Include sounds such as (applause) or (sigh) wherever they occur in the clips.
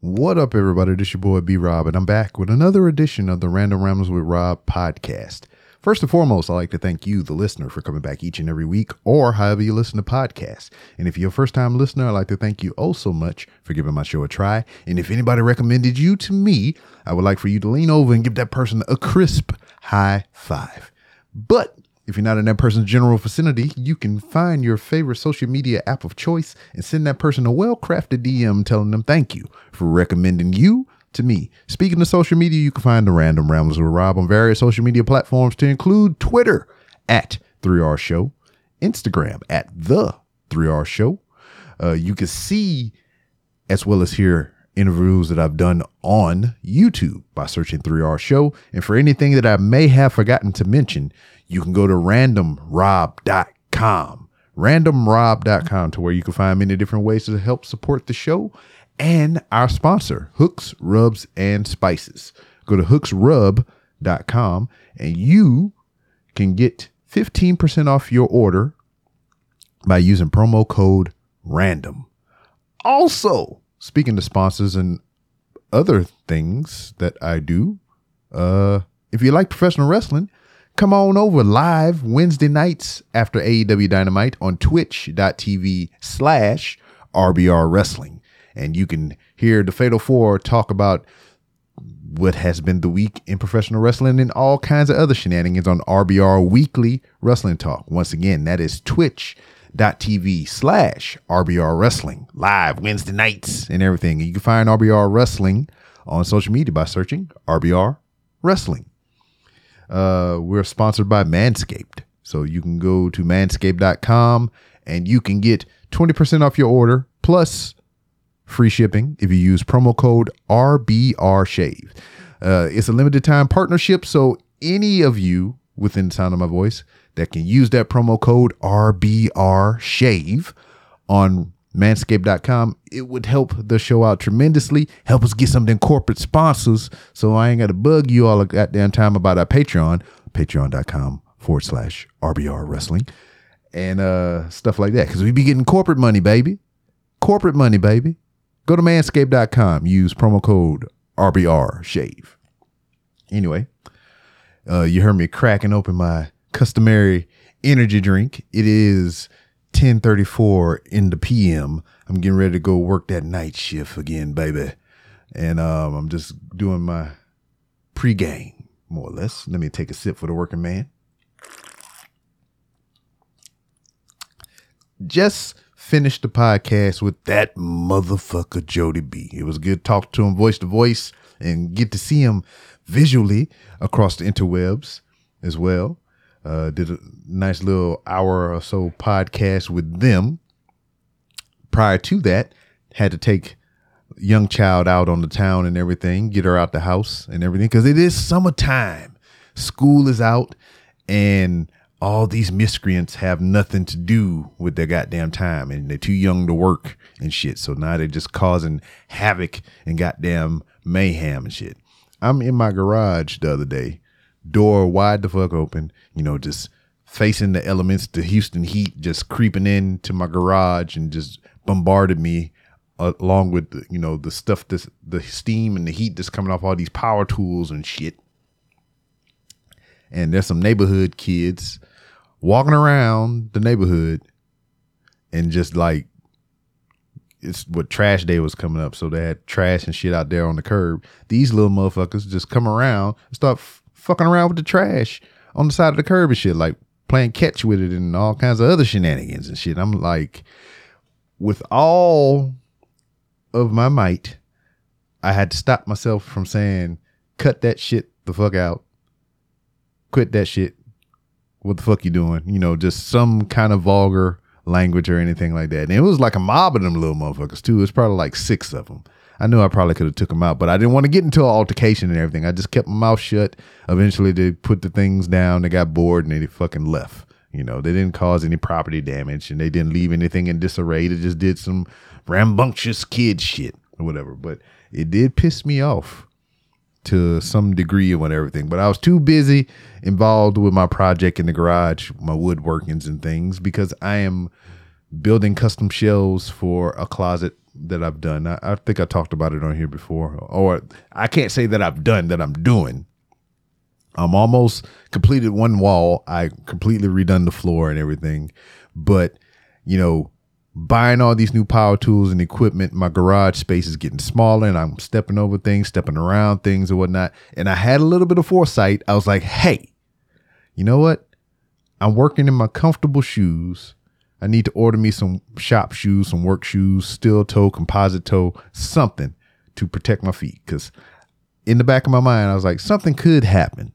What up, everybody? This is your boy B Rob, and I'm back with another edition of the Random Rambles with Rob podcast. First and foremost, I'd like to thank you, the listener, for coming back each and every week or however you listen to podcasts. And if you're a first time listener, I'd like to thank you oh so much for giving my show a try. And if anybody recommended you to me, I would like for you to lean over and give that person a crisp high five. But if you're not in that person's general vicinity, you can find your favorite social media app of choice and send that person a well crafted DM telling them thank you for recommending you to me. Speaking of social media, you can find the Random Ramblers with Rob on various social media platforms to include Twitter at 3R Show, Instagram at The 3R Show. Uh, you can see as well as hear interviews that I've done on YouTube by searching 3R Show. And for anything that I may have forgotten to mention, you can go to randomrob.com. Randomrob.com to where you can find many different ways to help support the show and our sponsor, Hooks, Rubs, and Spices. Go to hooksrub.com and you can get 15% off your order by using promo code RANDOM. Also, speaking to sponsors and other things that I do, uh, if you like professional wrestling, come on over live Wednesday nights after AEW Dynamite on twitch.tv slash RBR Wrestling. And you can hear the Fatal Four talk about what has been the week in professional wrestling and all kinds of other shenanigans on RBR Weekly Wrestling Talk. Once again, that is twitch.tv slash RBR Wrestling live Wednesday nights and everything. You can find RBR Wrestling on social media by searching RBR Wrestling. Uh, we're sponsored by Manscaped. So you can go to manscaped.com and you can get 20% off your order plus free shipping if you use promo code RBR Shave. Uh, it's a limited time partnership, so any of you within the sound of my voice that can use that promo code RBR Shave on manscaped.com, it would help the show out tremendously. Help us get some of them corporate sponsors so I ain't got to bug you all a goddamn time about our Patreon, patreon.com forward slash RBR Wrestling, and uh, stuff like that. Because we be getting corporate money, baby. Corporate money, baby. Go to manscaped.com. Use promo code RBR Shave. Anyway, uh, you heard me cracking open my customary energy drink. It is 1034 in the PM. I'm getting ready to go work that night shift again, baby. And um, I'm just doing my pregame, more or less. Let me take a sip for the working man. Just finished the podcast with that motherfucker Jody B. It was good talk to him voice to voice and get to see him visually across the interwebs as well. Uh, did a nice little hour or so podcast with them. Prior to that, had to take young child out on the town and everything, get her out the house and everything, because it is summertime. School is out, and all these miscreants have nothing to do with their goddamn time, and they're too young to work and shit. So now they're just causing havoc and goddamn mayhem and shit. I'm in my garage the other day door wide the fuck open, you know, just facing the elements, the Houston heat just creeping into my garage and just bombarded me uh, along with the, you know the stuff this the steam and the heat that's coming off all these power tools and shit. And there's some neighborhood kids walking around the neighborhood and just like it's what trash day was coming up, so they had trash and shit out there on the curb. These little motherfuckers just come around and start fucking around with the trash on the side of the curb and shit, like playing catch with it and all kinds of other shenanigans and shit. I'm like, with all of my might, I had to stop myself from saying, cut that shit the fuck out. Quit that shit. What the fuck you doing? You know, just some kind of vulgar language or anything like that. And it was like a mob of them little motherfuckers too. It's probably like six of them. I knew I probably could have took them out, but I didn't want to get into an altercation and everything. I just kept my mouth shut. Eventually, they put the things down. They got bored and they fucking left. You know, they didn't cause any property damage and they didn't leave anything in disarray. They just did some rambunctious kid shit or whatever. But it did piss me off to some degree and everything. But I was too busy involved with my project in the garage, my woodworkings and things, because I am building custom shelves for a closet that I've done. I, I think I talked about it on here before, oh, or I can't say that I've done that I'm doing. I'm almost completed one wall. I completely redone the floor and everything, but you know, buying all these new power tools and equipment, my garage space is getting smaller, and I'm stepping over things, stepping around things and whatnot. And I had a little bit of foresight. I was like, hey, you know what? I'm working in my comfortable shoes. I need to order me some shop shoes, some work shoes, steel toe, composite toe, something to protect my feet. Because in the back of my mind, I was like, something could happen.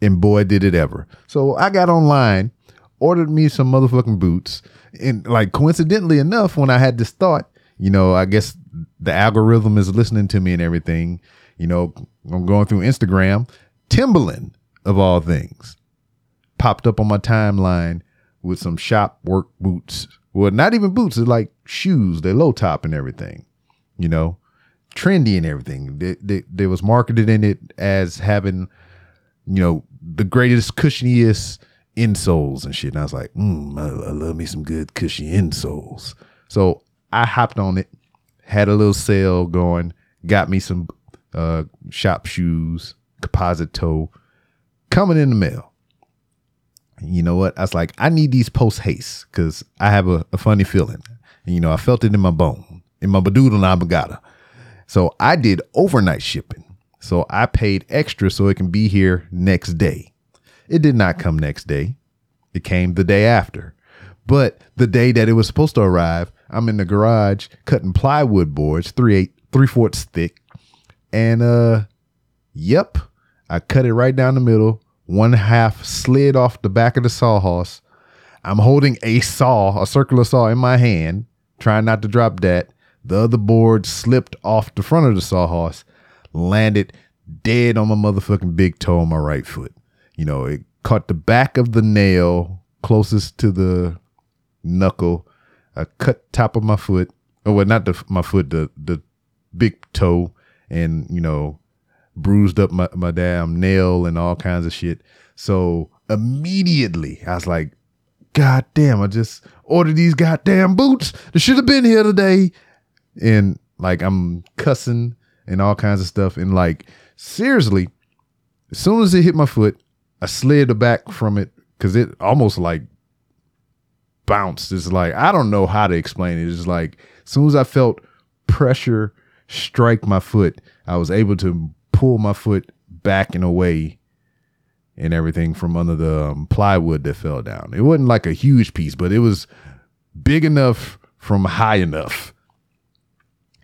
And boy, did it ever. So I got online, ordered me some motherfucking boots. And like coincidentally enough, when I had this thought, you know, I guess the algorithm is listening to me and everything. You know, I'm going through Instagram. Timberland, of all things, popped up on my timeline with some shop work boots. Well, not even boots, they're like shoes, they're low top and everything, you know, trendy and everything. They, they, they was marketed in it as having, you know, the greatest, cushioniest insoles and shit. And I was like, mm, I, I love me some good cushy insoles. So I hopped on it, had a little sale going, got me some uh, shop shoes, composite toe, coming in the mail you know what? I was like, I need these post haste because I have a, a, funny feeling. And, you know, I felt it in my bone, in my badoodle nabagata. So I did overnight shipping. So I paid extra so it can be here next day. It did not come next day. It came the day after. But the day that it was supposed to arrive, I'm in the garage cutting plywood boards, three eight, three fourths thick. And uh yep, I cut it right down the middle, one half slid off the back of the sawhorse. I'm holding a saw, a circular saw in my hand, trying not to drop that. The other board slipped off the front of the sawhorse, landed dead on my motherfucking big toe on my right foot. You know, it caught the back of the nail closest to the knuckle. I cut top of my foot. Oh, well, not the my foot, the the big toe, and you know, bruised up my, my damn nail and all kinds of shit. So immediately I was like, God damn, I just ordered these goddamn boots. They should have been here today. And like I'm cussing and all kinds of stuff. And like seriously, as soon as it hit my foot, I slid back from it because it almost like bounced. It's like I don't know how to explain it. It's like as soon as I felt pressure strike my foot, I was able to pull my foot back and away and everything from under the um, plywood that fell down. It wasn't like a huge piece, but it was big enough from high enough.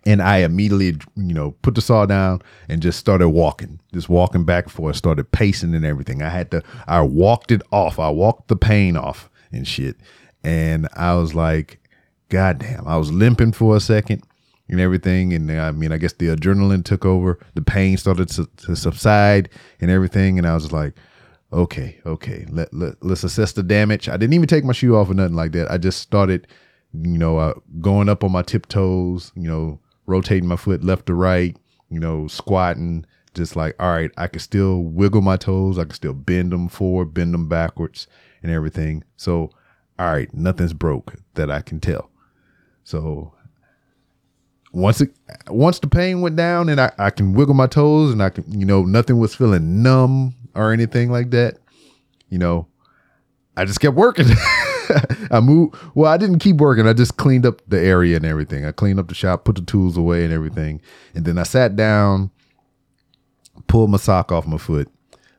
And I immediately, you know, put the saw down and just started walking, just walking back and forth, started pacing and everything. I had to, I walked it off. I walked the pain off and shit. And I was like, God damn, I was limping for a second and everything. And I mean, I guess the adrenaline took over, the pain started to, to subside and everything. And I was like, okay, okay, let, let, let's assess the damage. I didn't even take my shoe off or nothing like that. I just started, you know, uh, going up on my tiptoes, you know, rotating my foot left to right, you know, squatting, just like, all right, I can still wiggle my toes. I can still bend them forward, bend them backwards and everything. So, all right, nothing's broke that I can tell. So once it once the pain went down and I, I can wiggle my toes and I can you know nothing was feeling numb or anything like that, you know, I just kept working. (laughs) I moved. Well, I didn't keep working. I just cleaned up the area and everything. I cleaned up the shop, put the tools away and everything, and then I sat down, pulled my sock off my foot.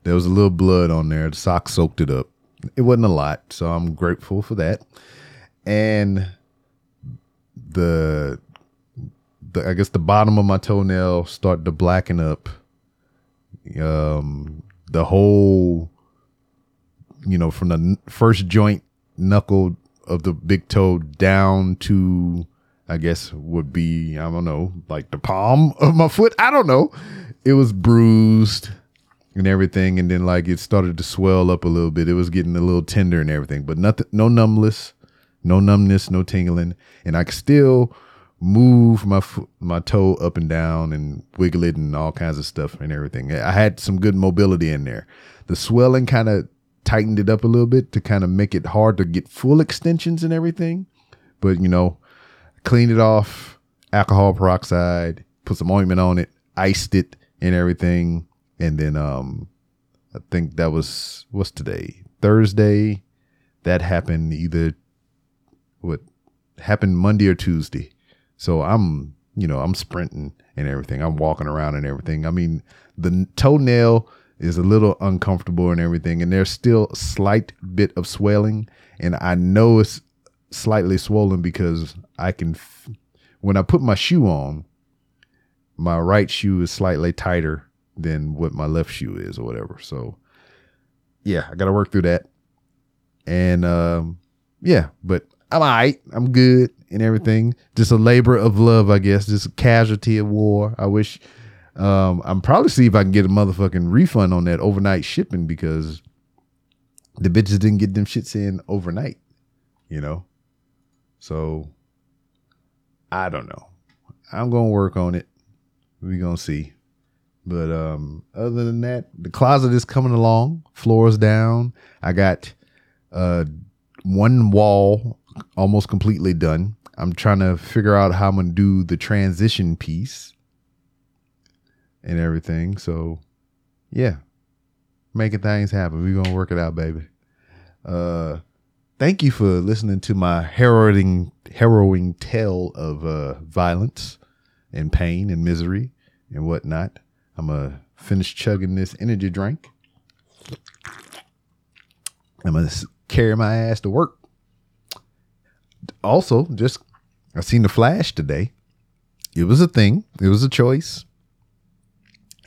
There was a little blood on there. The sock soaked it up. It wasn't a lot, so I'm grateful for that. And the the I guess the bottom of my toenail started to blacken up. Um, the whole, you know, from the first joint knuckle of the big toe down to, I guess would be I don't know, like the palm of my foot. I don't know. It was bruised and everything, and then like it started to swell up a little bit. It was getting a little tender and everything, but nothing, no numbness, no numbness, no tingling, and I still move my my toe up and down and wiggle it and all kinds of stuff and everything. I had some good mobility in there. The swelling kind of tightened it up a little bit to kind of make it hard to get full extensions and everything. But you know, cleaned it off alcohol peroxide, put some ointment on it, iced it and everything. And then um I think that was what's today? Thursday. That happened either what happened Monday or Tuesday. So I'm, you know, I'm sprinting and everything. I'm walking around and everything. I mean, the toenail is a little uncomfortable and everything, and there's still a slight bit of swelling, and I know it's slightly swollen because I can, f- when I put my shoe on, my right shoe is slightly tighter than what my left shoe is or whatever. So, yeah, I got to work through that, and um, yeah, but I'm all right. I'm good and everything. Just a labor of love, I guess. Just a casualty of war. I wish um, I'm probably see if I can get a motherfucking refund on that overnight shipping because the bitches didn't get them shits in overnight, you know? So I don't know. I'm gonna work on it. we gonna see. But um other than that, the closet is coming along. Floors down. I got uh one wall almost completely done. I'm trying to figure out how I'm gonna do the transition piece and everything. So yeah, making things happen. We're gonna work it out, baby. Uh thank you for listening to my harrowing harrowing tale of uh violence and pain and misery and whatnot. I'm gonna finish chugging this energy drink. I'm gonna carry my ass to work also just I seen the Flash today. It was a thing. It was a choice.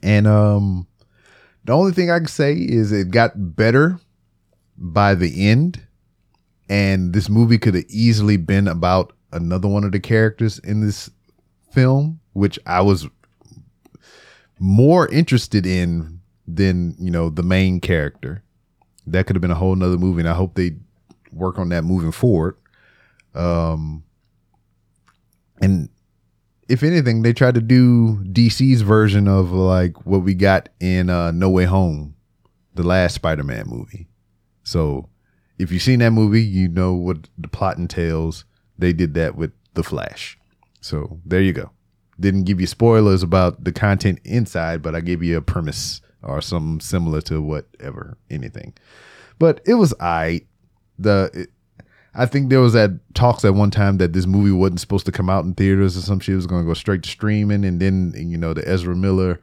And um the only thing I can say is it got better by the end. And this movie could have easily been about another one of the characters in this film, which I was more interested in than, you know, the main character. That could have been a whole nother movie. And I hope they work on that moving forward. Um, and if anything, they tried to do DC's version of like what we got in uh, No Way Home, the last Spider-Man movie. So if you've seen that movie, you know what the plot entails. They did that with The Flash. So there you go. Didn't give you spoilers about the content inside, but I gave you a premise or something similar to whatever, anything. But it was I. The it, I think there was that talks at one time that this movie wasn't supposed to come out in theaters or some shit. It was going to go straight to streaming, and then you know the Ezra Miller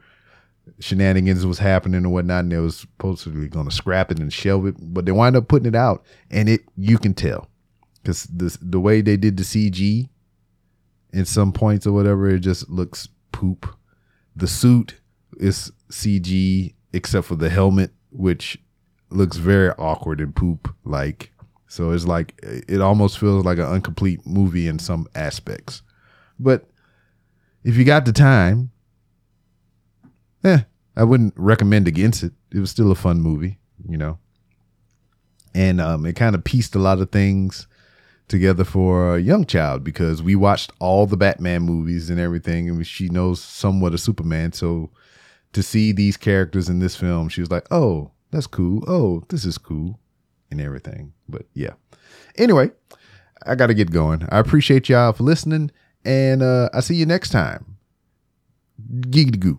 shenanigans was happening and whatnot, and they was supposedly going to scrap it and shelve it, but they wind up putting it out, and it you can tell. Because this the way they did the CG in some points or whatever, it just looks poop. The suit is CG except for the helmet, which looks very awkward and poop like so it's like it almost feels like an incomplete movie in some aspects. But if you got the time, eh, I wouldn't recommend against it. It was still a fun movie, you know. And um, it kind of pieced a lot of things together for a young child because we watched all the Batman movies and everything, and she knows somewhat of Superman. So to see these characters in this film, she was like, "Oh, that's cool. Oh, this is cool." And everything. But yeah. Anyway, I got to get going. I appreciate y'all for listening, and uh, I see you next time. Giggity goo.